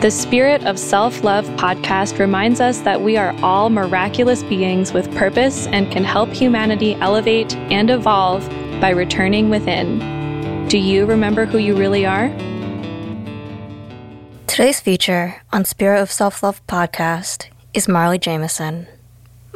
The Spirit of Self Love podcast reminds us that we are all miraculous beings with purpose and can help humanity elevate and evolve by returning within. Do you remember who you really are? Today's feature on Spirit of Self Love podcast is Marley Jamason.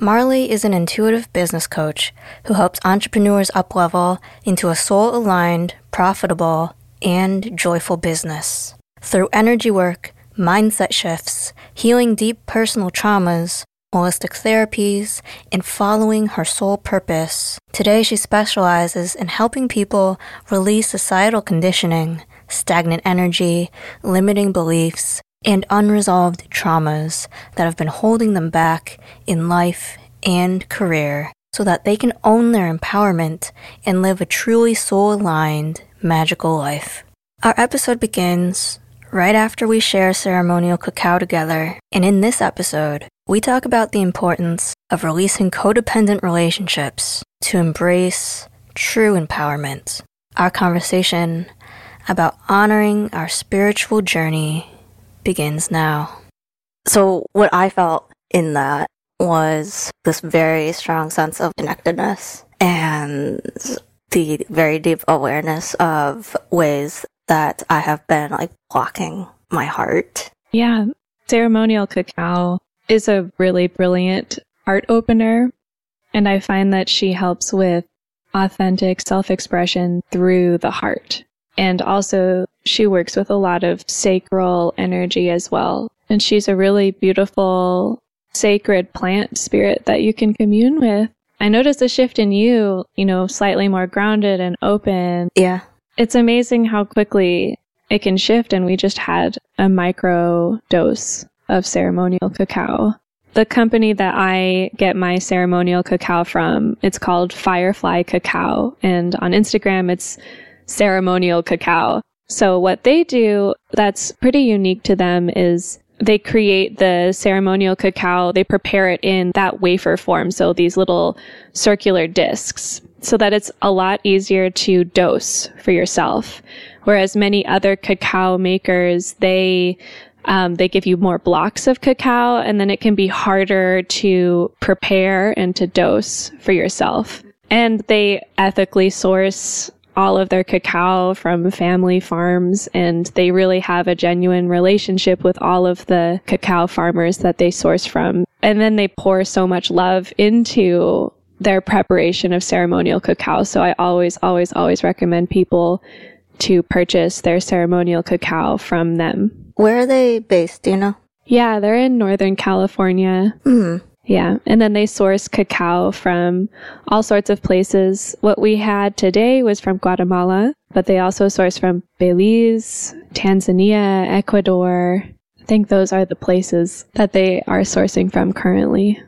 Marley is an intuitive business coach who helps entrepreneurs uplevel into a soul aligned, profitable, and joyful business. Through energy work, mindset shifts, healing deep personal traumas, holistic therapies, and following her soul purpose. Today, she specializes in helping people release societal conditioning, stagnant energy, limiting beliefs, and unresolved traumas that have been holding them back in life and career so that they can own their empowerment and live a truly soul aligned, magical life. Our episode begins right after we share ceremonial cacao together. And in this episode, we talk about the importance of releasing codependent relationships to embrace true empowerment. Our conversation about honoring our spiritual journey begins now. So, what I felt in that was this very strong sense of connectedness and the very deep awareness of ways that I have been like blocking my heart. Yeah. Ceremonial cacao is a really brilliant heart opener. And I find that she helps with authentic self expression through the heart. And also, she works with a lot of sacral energy as well. And she's a really beautiful, sacred plant spirit that you can commune with. I noticed a shift in you, you know, slightly more grounded and open. Yeah. It's amazing how quickly it can shift, and we just had a micro dose of ceremonial cacao. The company that I get my ceremonial cacao from, it's called Firefly Cacao, and on Instagram it's ceremonial cacao. So what they do that's pretty unique to them is they create the ceremonial cacao, they prepare it in that wafer form, so these little circular discs so that it's a lot easier to dose for yourself. Whereas many other cacao makers, they um, they give you more blocks of cacao, and then it can be harder to prepare and to dose for yourself. And they ethically source all of their cacao from family farms, and they really have a genuine relationship with all of the cacao farmers that they source from. And then they pour so much love into their preparation of ceremonial cacao. So I always, always, always recommend people to purchase their ceremonial cacao from them. Where are they based? Do you know? Yeah, they're in Northern California. Mm. Yeah. And then they source cacao from all sorts of places. What we had today was from Guatemala, but they also source from Belize, Tanzania, Ecuador. I think those are the places that they are sourcing from currently.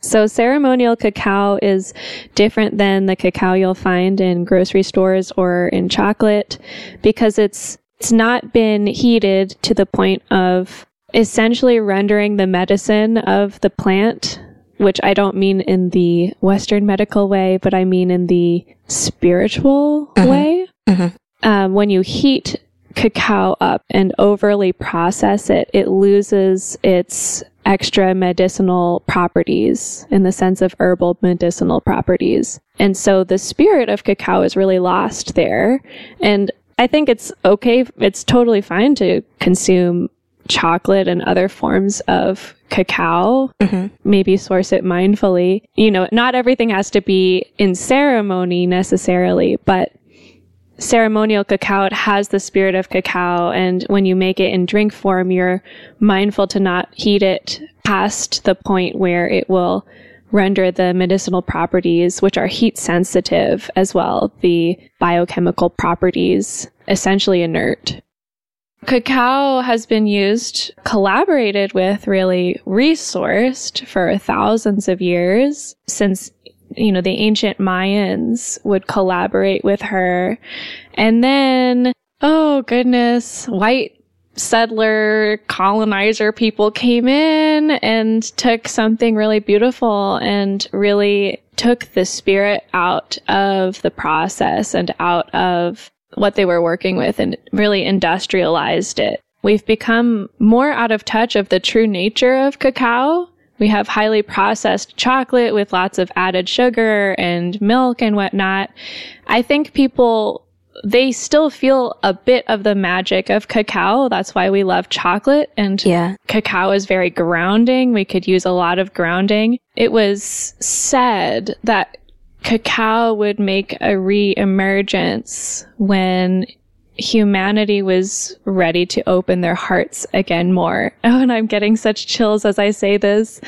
So ceremonial cacao is different than the cacao you'll find in grocery stores or in chocolate because it's it's not been heated to the point of essentially rendering the medicine of the plant, which I don't mean in the Western medical way, but I mean in the spiritual mm-hmm. way. Mm-hmm. Um, when you heat cacao up and overly process it, it loses its extra medicinal properties in the sense of herbal medicinal properties. And so the spirit of cacao is really lost there. And I think it's okay. It's totally fine to consume chocolate and other forms of cacao. Mm-hmm. Maybe source it mindfully. You know, not everything has to be in ceremony necessarily, but ceremonial cacao, it has the spirit of cacao. And when you make it in drink form, you're mindful to not heat it past the point where it will render the medicinal properties, which are heat sensitive as well, the biochemical properties, essentially inert. Cacao has been used, collaborated with, really resourced for thousands of years since you know, the ancient Mayans would collaborate with her. And then, oh goodness, white settler colonizer people came in and took something really beautiful and really took the spirit out of the process and out of what they were working with and really industrialized it. We've become more out of touch of the true nature of cacao. We have highly processed chocolate with lots of added sugar and milk and whatnot. I think people they still feel a bit of the magic of cacao. That's why we love chocolate and Yeah. cacao is very grounding. We could use a lot of grounding. It was said that cacao would make a re-emergence when humanity was ready to open their hearts again more. Oh, and I'm getting such chills as I say this.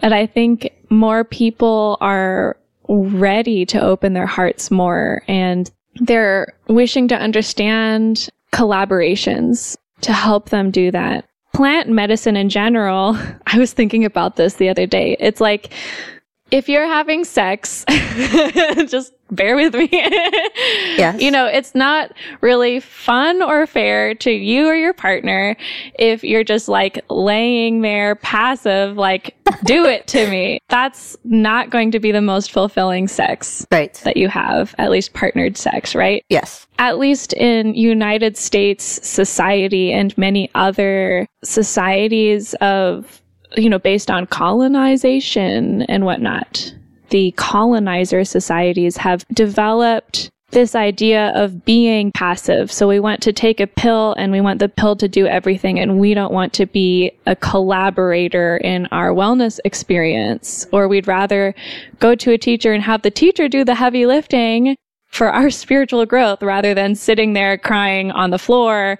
But I think more people are ready to open their hearts more and they're wishing to understand collaborations to help them do that. Plant medicine in general, I was thinking about this the other day. It's like if you're having sex, just bear with me. Yes. You know, it's not really fun or fair to you or your partner if you're just like laying there passive, like, do it to me. That's not going to be the most fulfilling sex Right. that you have, at least partnered sex, right? Yes. at least in United States society and many other societies of, you know, based on colonization and whatnot, the colonizer societies have developed this idea of being passive. So we want to take a pill and we want the pill to do everything and we don't want to be a collaborator in our wellness experience. Or we'd rather go to a teacher and have the teacher do the heavy lifting for our spiritual growth rather than sitting there crying on the floor,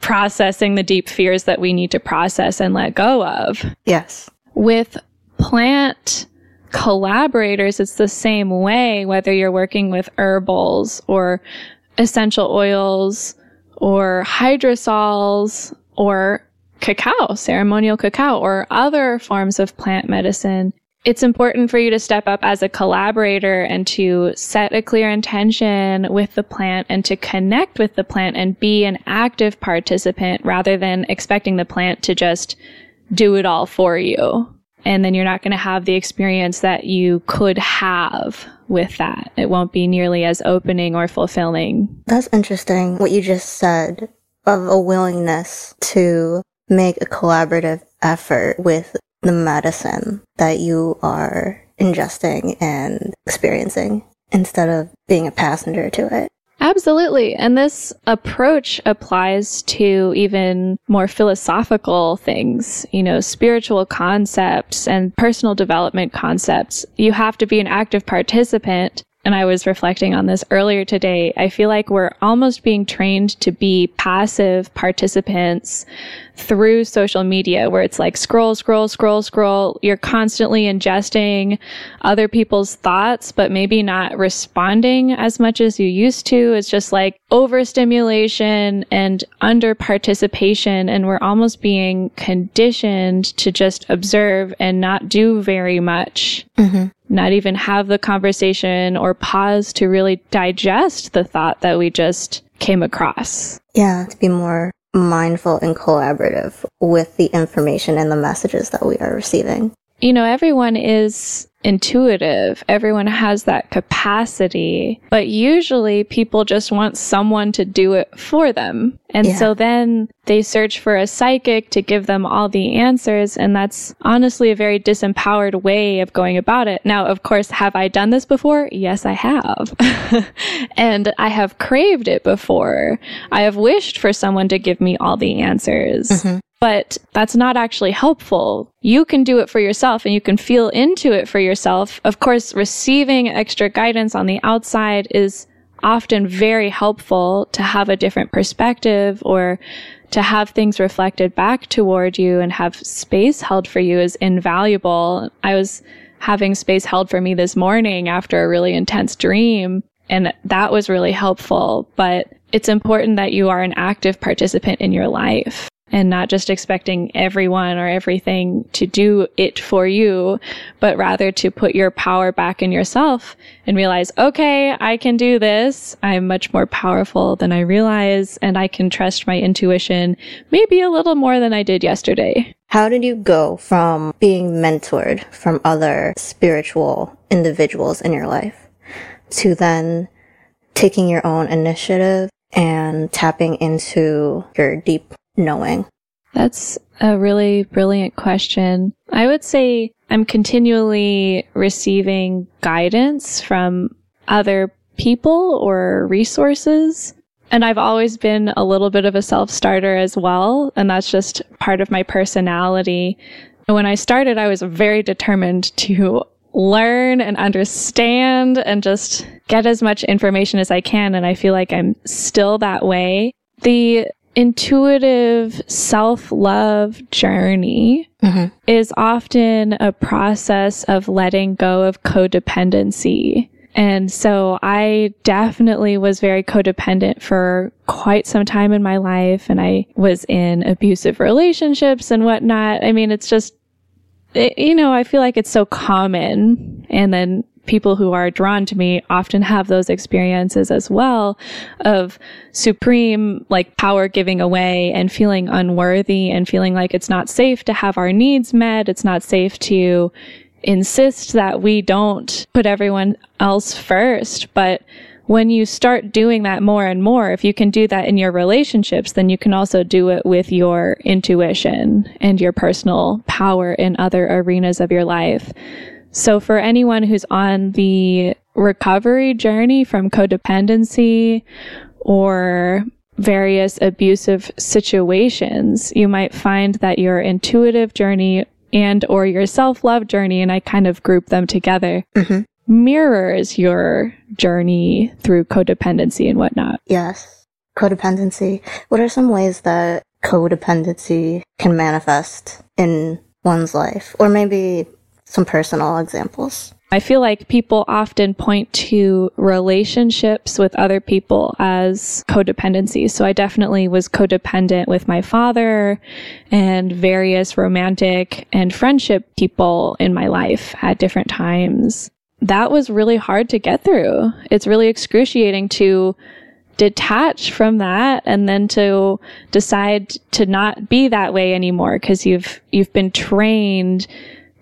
processing the deep fears that we need to process and let go of. Yes. With plant collaborators, it's the same way, whether you're working with herbals or essential oils or hydrosols or cacao, ceremonial cacao, or other forms of plant medicine. It's important for you to step up as a collaborator and to set a clear intention with the plant and to connect with the plant and be an active participant rather than expecting the plant to just do it all for you. And then you're not going to have the experience that you could have with that. It won't be nearly as opening or fulfilling. That's interesting what you just said of a willingness to make a collaborative effort with the medicine that you are ingesting and experiencing instead of being a passenger to it. Absolutely. And this approach applies to even more philosophical things, you know, spiritual concepts and personal development concepts. You have to be an active participant. And I was reflecting on this earlier today. I feel like we're almost being trained to be passive participants through social media where it's like scroll, scroll, scroll, scroll. You're constantly ingesting other people's thoughts, but maybe not responding as much as you used to. It's just like overstimulation and under participation. And we're almost being conditioned to just observe and not do very much. Mm-hmm. Not even have the conversation or pause to really digest the thought that we just came across. Yeah, to be more mindful and collaborative with the information and the messages that we are receiving. you know, everyone is intuitive. Everyone has that capacity, but usually people just want someone to do it for them. And Yeah. so then they search for a psychic to give them all the answers. And that's honestly a very disempowered way of going about it. Now, of course, have I done this before? Yes, I have. and I have craved it before. I have wished for someone to give me all the answers mm-hmm. But that's not actually helpful. You can do it for yourself and you can feel into it for yourself. Of course, receiving extra guidance on the outside is often very helpful to have a different perspective or to have things reflected back toward you and have space held for you is invaluable. I was having space held for me this morning after a really intense dream and that was really helpful, but it's important that you are an active participant in your life and not just expecting everyone or everything to do it for you, but rather to put your power back in yourself and realize, okay, I can do this. I'm much more powerful than I realize and I can trust my intuition maybe a little more than I did yesterday. How did you go from being mentored from other spiritual individuals in your life to then taking your own initiative and tapping into your deep knowing? That's a really brilliant question. I would say I'm continually receiving guidance from other people or resources. And I've always been a little bit of a self starter as well. And that's just part of my personality. When I started, I was very determined to learn and understand and just get as much information as I can. And I feel like I'm still that way. The intuitive self love journey mm-hmm. is often a process of letting go of codependency. And so I definitely was very codependent for quite some time in my life. And I was in abusive relationships and whatnot. I mean, it's just, it, you know, I feel like it's so common. And then people who are drawn to me often have those experiences as well of supreme like power giving away and feeling unworthy and feeling like it's not safe to have our needs met. It's not safe to insist that we don't put everyone else first. But when you start doing that more and more, if you can do that in your relationships, then you can also do it with your intuition and your personal power in other arenas of your life. So for anyone who's on the recovery journey from codependency or various abusive situations, you might find that your intuitive journey and or your self-love journey and I kind of group them together mm-hmm. mirrors your journey through codependency and whatnot. Yes. Codependency. What are some ways that codependency can manifest in one's life? Or maybe some personal examples. I feel like people often point to relationships with other people as codependency. So I definitely was codependent with my father and various romantic and friendship people in my life at different times. That was really hard to get through. It's really excruciating to detach from that and then to decide to not be that way anymore because you've you've been trained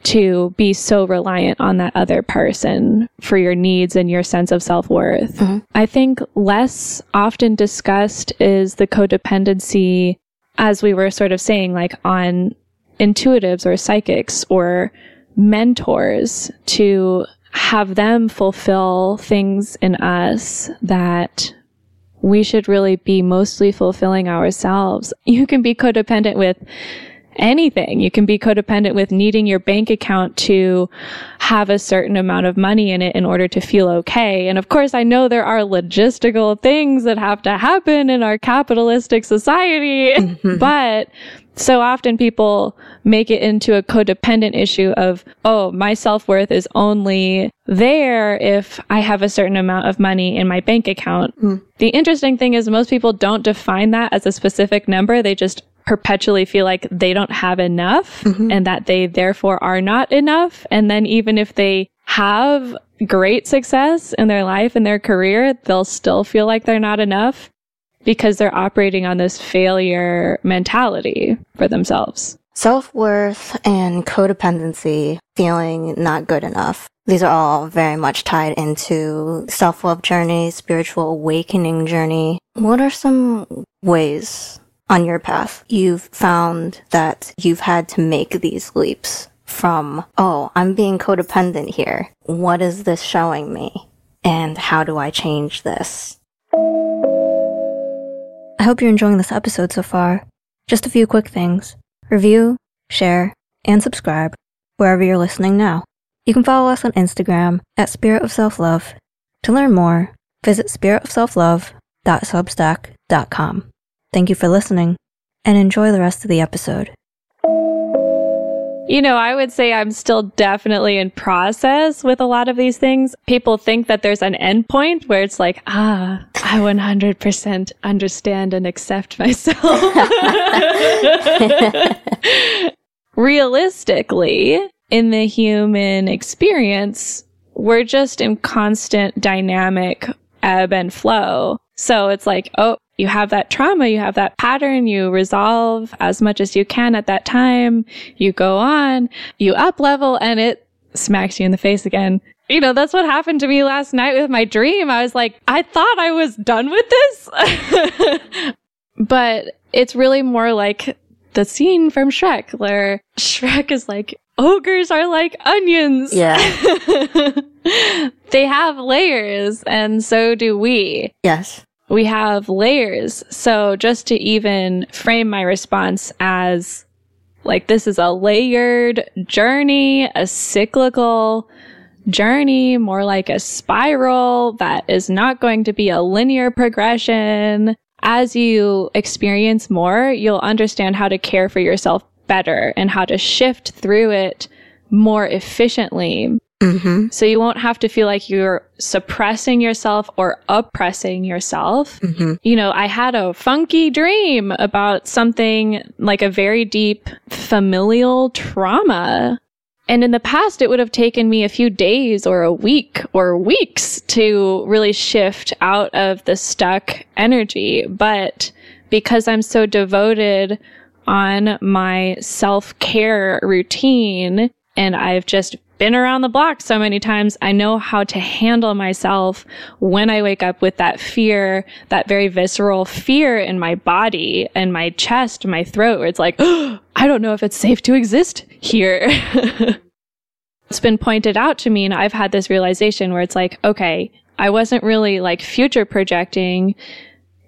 to be so reliant on that other person for your needs and your sense of self worth. Mm-hmm. I think less often discussed is the codependency, as we were sort of saying, like on intuitives or psychics or mentors to have them fulfill things in us that we should really be mostly fulfilling ourselves. You can be codependent with anything. You can be codependent with needing your bank account to have a certain amount of money in it in order to feel okay. And of course, I know there are logistical things that have to happen in our capitalistic society, mm-hmm. but so often people make it into a codependent issue of, oh, my self worth is only there if I have a certain amount of money in my bank account. Mm. The interesting thing is most people don't define that as a specific number. They just perpetually feel like they don't have enough mm-hmm. and that they therefore are not enough. And then even if they have great success in their life and their career, they'll still feel like they're not enough because they're operating on this failure mentality for themselves. Self worth and codependency, feeling not good enough. These are all very much tied into self love journey, spiritual awakening journey. What are some ways on your path, you've found that you've had to make these leaps from, oh, I'm being codependent here. What is this showing me? And how do I change this? I hope you're enjoying this episode so far. Just a few quick things. Review, share, and subscribe wherever you're listening now. You can follow us on Instagram at Spirit of Self Love. To learn more, visit spiritofselflove.substack.com. Thank you for listening and enjoy the rest of the episode. You know, I would say I'm still definitely in process with a lot of these things. People think that there's an endpoint where it's like, ah, I 100% understand and accept myself. Realistically, in the human experience, we're just in constant dynamic ebb and flow. So it's like, oh, you have that trauma, you have that pattern, you resolve as much as you can at that time, you go on, you up level, and it smacks you in the face again. You know, that's what happened to me last night with my dream. I was like, I thought I was done with this. but it's really more like the scene from Shrek where Shrek is like, ogres are like onions. Yeah. they have layers and so do we. yes. We have layers. So just to even frame my response as like this is a layered journey, a cyclical journey, more like a spiral that is not going to be a linear progression. As you experience more, you'll understand how to care for yourself better and how to shift through it more efficiently. Mm-hmm. So you won't have to feel like you're suppressing yourself or oppressing yourself. Mm-hmm. You know, I had a funky dream about something like a very deep familial trauma. And in the past, it would have taken me a few days or a week or weeks to really shift out of the stuck energy. But because I'm so devoted on my self care routine and I've just been around the block so many times, I know how to handle myself when I wake up with that fear, that very visceral fear in my body and my chest, my throat, where it's like, oh, I don't know if it's safe to exist here. it's been pointed out to me, and I've had this realization where it's like, okay, I wasn't really like future projecting.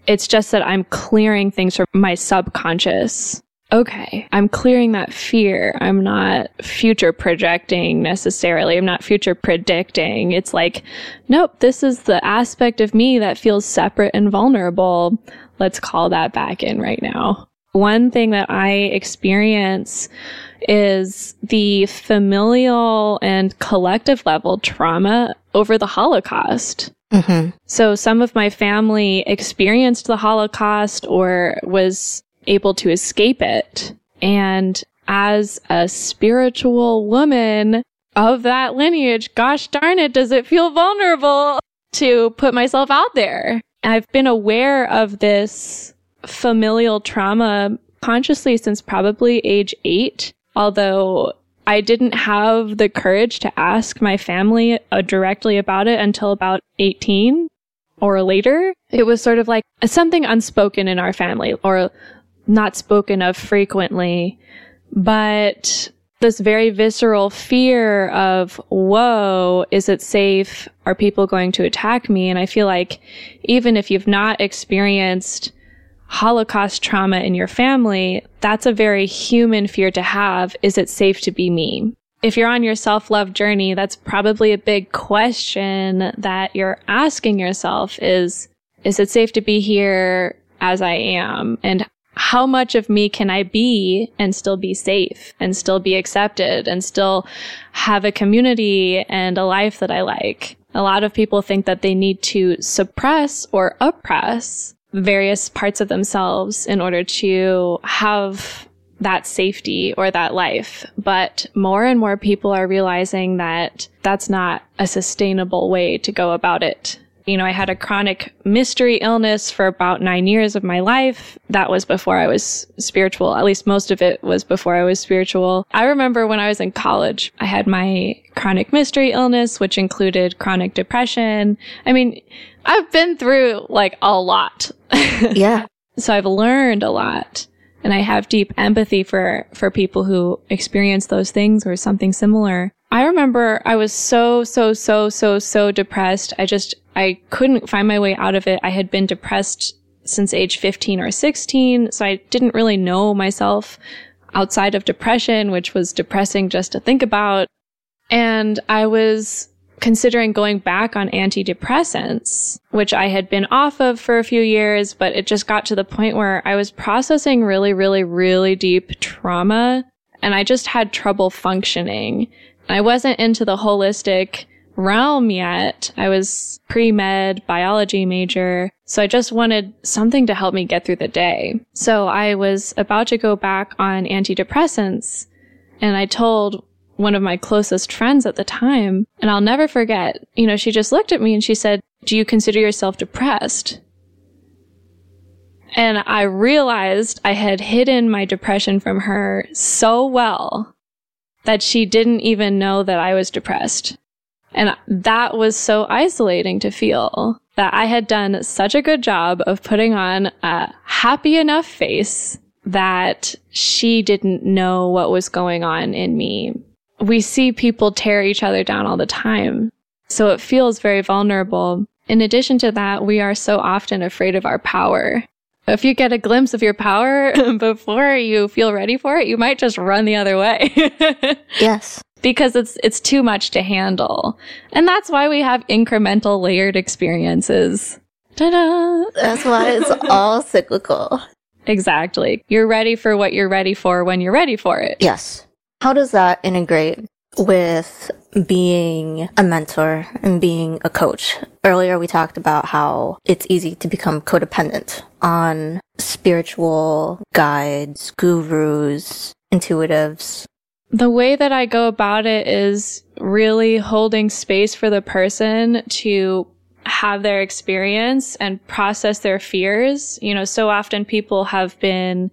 It's just that I'm clearing things from my subconscious. Okay, I'm clearing that fear. I'm not future projecting necessarily. I'm not future predicting. It's like, nope, this is the aspect of me that feels separate and vulnerable. Let's call that back in right now. One thing that I experience is the familial and collective level trauma over the Holocaust. Mm-hmm. So some of my family experienced the Holocaust or was able to escape it. And as a spiritual woman of that lineage, gosh darn it, does it feel vulnerable to put myself out there? I've been aware of this familial trauma consciously since probably age eight, although I didn't have the courage to ask my family uh, directly about it until about 18 or later. It was sort of like something unspoken in our family or not spoken of frequently, but this very visceral fear of, whoa, is it safe? Are people going to attack me? And I feel like even if you've not experienced Holocaust trauma in your family, that's a very human fear to have. Is it safe to be me? If you're on your self love journey, that's probably a big question that you're asking yourself is, is it safe to be here as I am? And how much of me can I be and still be safe and still be accepted and still have a community and a life that I like? A lot of people think that they need to suppress or oppress various parts of themselves in order to have that safety or that life. But more and more people are realizing that that's not a sustainable way to go about it. You know, I had a chronic mystery illness for about nine years of my life. That was before I was spiritual. At least most of it was before I was spiritual. I remember when I was in college, I had my chronic mystery illness, which included chronic depression. I mean, I've been through like a lot. Yeah. so I've learned a lot and I have deep empathy for, for people who experience those things or something similar. I remember I was so, so, so, so, so depressed. I just, I couldn't find my way out of it. I had been depressed since age 15 or 16. So I didn't really know myself outside of depression, which was depressing just to think about. And I was considering going back on antidepressants, which I had been off of for a few years, but it just got to the point where I was processing really, really, really deep trauma and I just had trouble functioning. I wasn't into the holistic realm yet. I was pre-med biology major. So I just wanted something to help me get through the day. So I was about to go back on antidepressants and I told one of my closest friends at the time, and I'll never forget, you know, she just looked at me and she said, do you consider yourself depressed? And I realized I had hidden my depression from her so well that she didn't even know that I was depressed. And that was so isolating to feel that I had done such a good job of putting on a happy enough face that she didn't know what was going on in me. We see people tear each other down all the time. So it feels very vulnerable. In addition to that, we are so often afraid of our power. If you get a glimpse of your power before you feel ready for it, you might just run the other way. yes. Because it's it's too much to handle. And that's why we have incremental layered experiences. Ta-da! That's why it's all cyclical. Exactly. You're ready for what you're ready for when you're ready for it. Yes. How does that integrate with being a mentor and being a coach? Earlier, we talked about how it's easy to become codependent on spiritual guides, gurus, intuitives. The way that I go about it is really holding space for the person to have their experience and process their fears. You know, so often people have been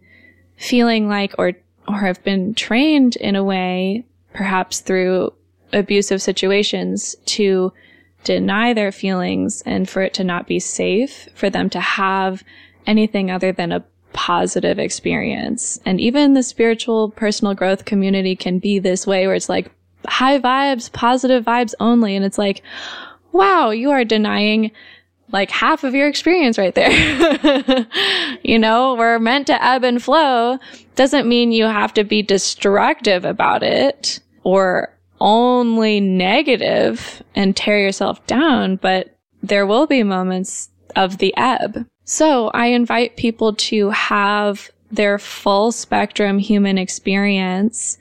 feeling like or or have been trained in a way, perhaps through abusive situations, to deny their feelings and for it to not be safe for them to have anything other than a positive experience. And even the spiritual personal growth community can be this way where it's like high vibes, positive vibes only. And it's like, wow, you are denying like half of your experience right there. you know, we're meant to ebb and flow. Doesn't mean you have to be destructive about it or only negative and tear yourself down, but there will be moments of the ebb. So I invite people to have their full spectrum human experience.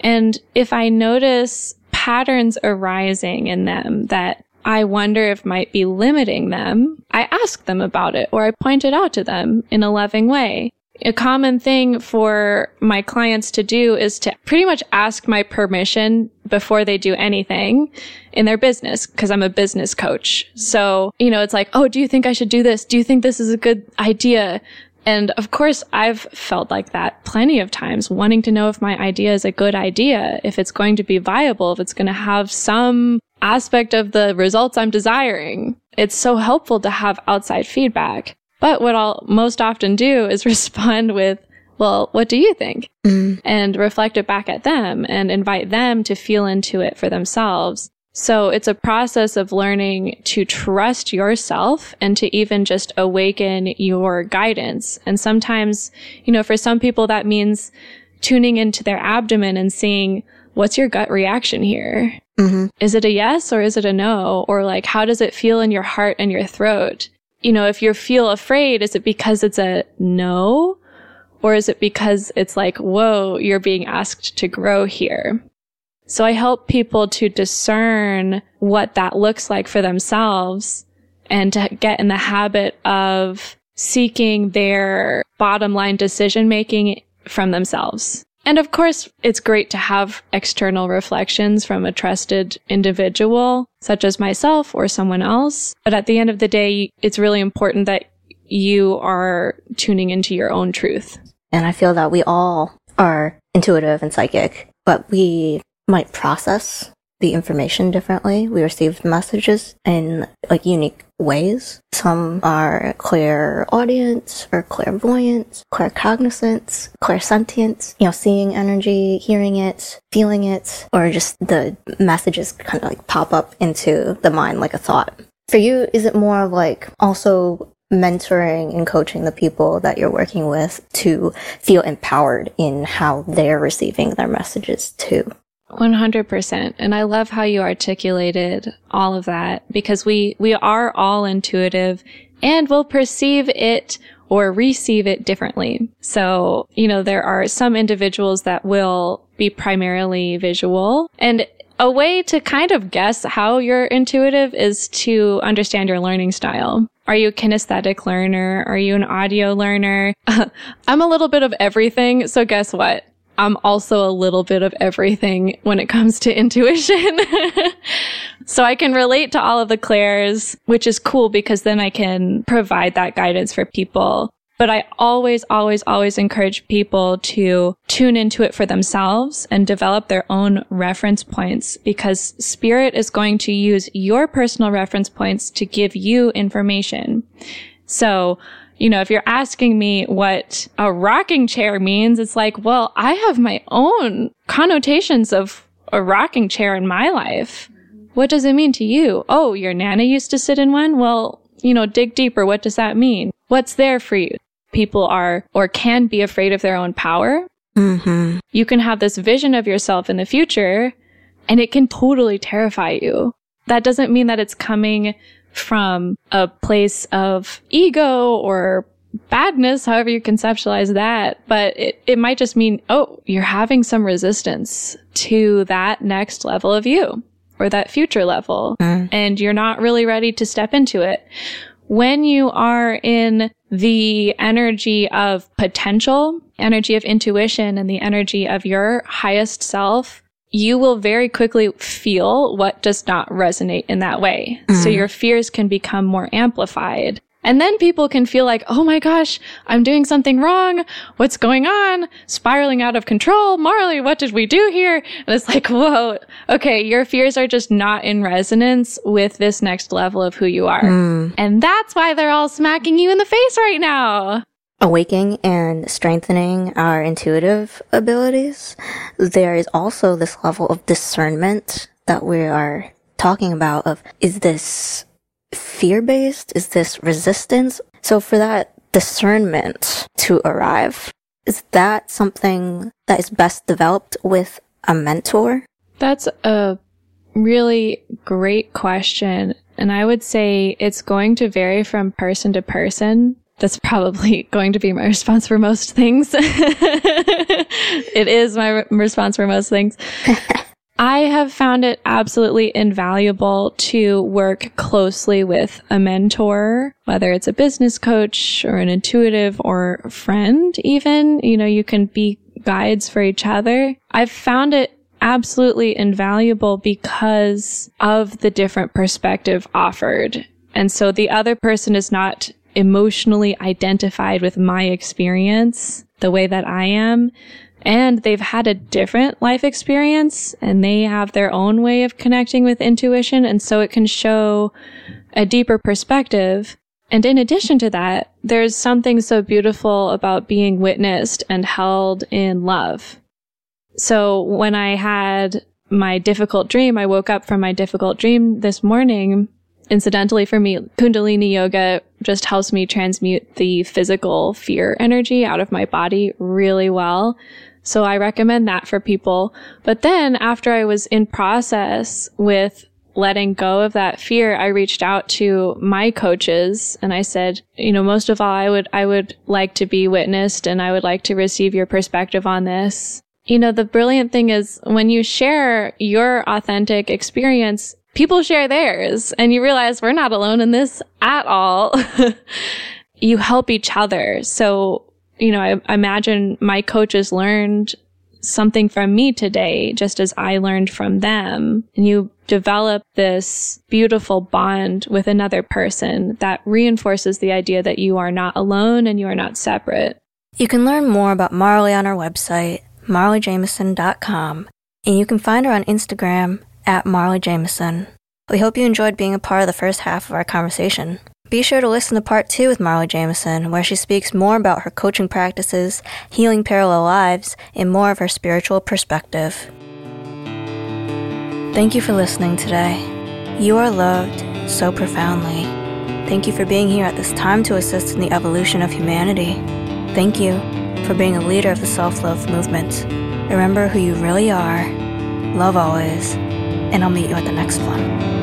And if I notice patterns arising in them that I wonder if might be limiting them, I ask them about it or I point it out to them in a loving way. A common thing for my clients to do is to pretty much ask my permission before they do anything in their business because I'm a business coach. So, you know, it's like, oh, do you think I should do this? Do you think this is a good idea? And of course, I've felt like that plenty of times, wanting to know if my idea is a good idea, if it's going to be viable, if it's going to have some aspect of the results I'm desiring. It's so helpful to have outside feedback. But what I'll most often do is respond with, well, what do you think? Mm. And reflect it back at them and invite them to feel into it for themselves. So it's a process of learning to trust yourself and to even just awaken your guidance. And sometimes, you know, for some people that means tuning into their abdomen and seeing what's your gut reaction here? Mm-hmm. Is it a yes or is it a no? Or like, how does it feel in your heart and your throat? You know, if you feel afraid, is it because it's a no? Or is it because it's like, whoa, you're being asked to grow here? So I help people to discern what that looks like for themselves and to get in the habit of seeking their bottom line decision making from themselves. And of course, it's great to have external reflections from a trusted individual, such as myself or someone else. But at the end of the day, it's really important that you are tuning into your own truth. And I feel that we all are intuitive and psychic, but we might process the information differently. We receive messages in like unique ways. Some are clairaudience or clairvoyance, claircognizance, clairsentience, you know, seeing energy, hearing it, feeling it, or just the messages kind of like pop up into the mind like a thought. For you, is it more of like also mentoring and coaching the people that you're working with to feel empowered in how they're receiving their messages too? 100%. And I love how you articulated all of that because we, we are all intuitive and will perceive it or receive it differently. So, you know, there are some individuals that will be primarily visual and a way to kind of guess how you're intuitive is to understand your learning style. Are you a kinesthetic learner? Are you an audio learner? I'm a little bit of everything. So guess what? I'm also a little bit of everything when it comes to intuition. so I can relate to all of the clairs, which is cool because then I can provide that guidance for people. But I always, always, always encourage people to tune into it for themselves and develop their own reference points because spirit is going to use your personal reference points to give you information. So, you know, if you're asking me what a rocking chair means, it's like, well, I have my own connotations of a rocking chair in my life. What does it mean to you? Oh, your nana used to sit in one? Well, you know, dig deeper. What does that mean? What's there for you? People are or can be afraid of their own power. Mm-hmm. You can have this vision of yourself in the future and it can totally terrify you. That doesn't mean that it's coming from a place of ego or badness, however you conceptualize that, but it, it might just mean, oh, you're having some resistance to that next level of you or that future level, Mm. and you're not really ready to step into it. When you are in the energy of potential, energy of intuition, and the energy of your highest self, you will very quickly feel what does not resonate in that way. So mm. your fears can become more amplified. And then people can feel like, oh my gosh, I'm doing something wrong. What's going on? Spiraling out of control. Marley, what did we do here? And it's like, whoa, okay, your fears are just not in resonance with this next level of who you are. Mm. And that's why they're all smacking you in the face right now. Awakening and strengthening our intuitive abilities, there is also this level of discernment that we are talking about of is this fear based? Is this resistance? So for that discernment to arrive, is that something that is best developed with a mentor? That's a really great question. And I would say it's going to vary from person to person. That's probably going to be my response for most things. it is my re- response for most things. I have found it absolutely invaluable to work closely with a mentor, whether it's a business coach or an intuitive or a friend, even. You know, you can be guides for each other. I've found it absolutely invaluable because of the different perspective offered. And so the other person is not emotionally identified with my experience the way that I am. And they've had a different life experience and they have their own way of connecting with intuition. And so it can show a deeper perspective. And in addition to that, there's something so beautiful about being witnessed and held in love. So when I had my difficult dream, I woke up from my difficult dream this morning. Incidentally, for me, Kundalini yoga just helps me transmute the physical fear energy out of my body really well. So I recommend that for people. But then after I was in process with letting go of that fear, I reached out to my coaches and I said, you know, most of all, I would, I would like to be witnessed and I would like to receive your perspective on this. You know, the brilliant thing is when you share your authentic experience, people share theirs and you realize we're not alone in this at all. you help each other. So, you know, I, I imagine my coaches learned something from me today, just as I learned from them. And you develop this beautiful bond with another person that reinforces the idea that you are not alone and you are not separate. You can learn more about Marley on our website, marleyjamason.com, and you can find her on Instagram at Marley Jamason. We hope you enjoyed being a part of the first half of our conversation. Be sure to listen to part two with Marley Jamason, where she speaks more about her coaching practices, healing parallel lives, and more of her spiritual perspective. Thank you for listening today. You are loved so profoundly. Thank you for being here at this time to assist in the evolution of humanity. Thank you for being a leader of the self love movement. Remember who you really are, love always, and I'll meet you at the next one.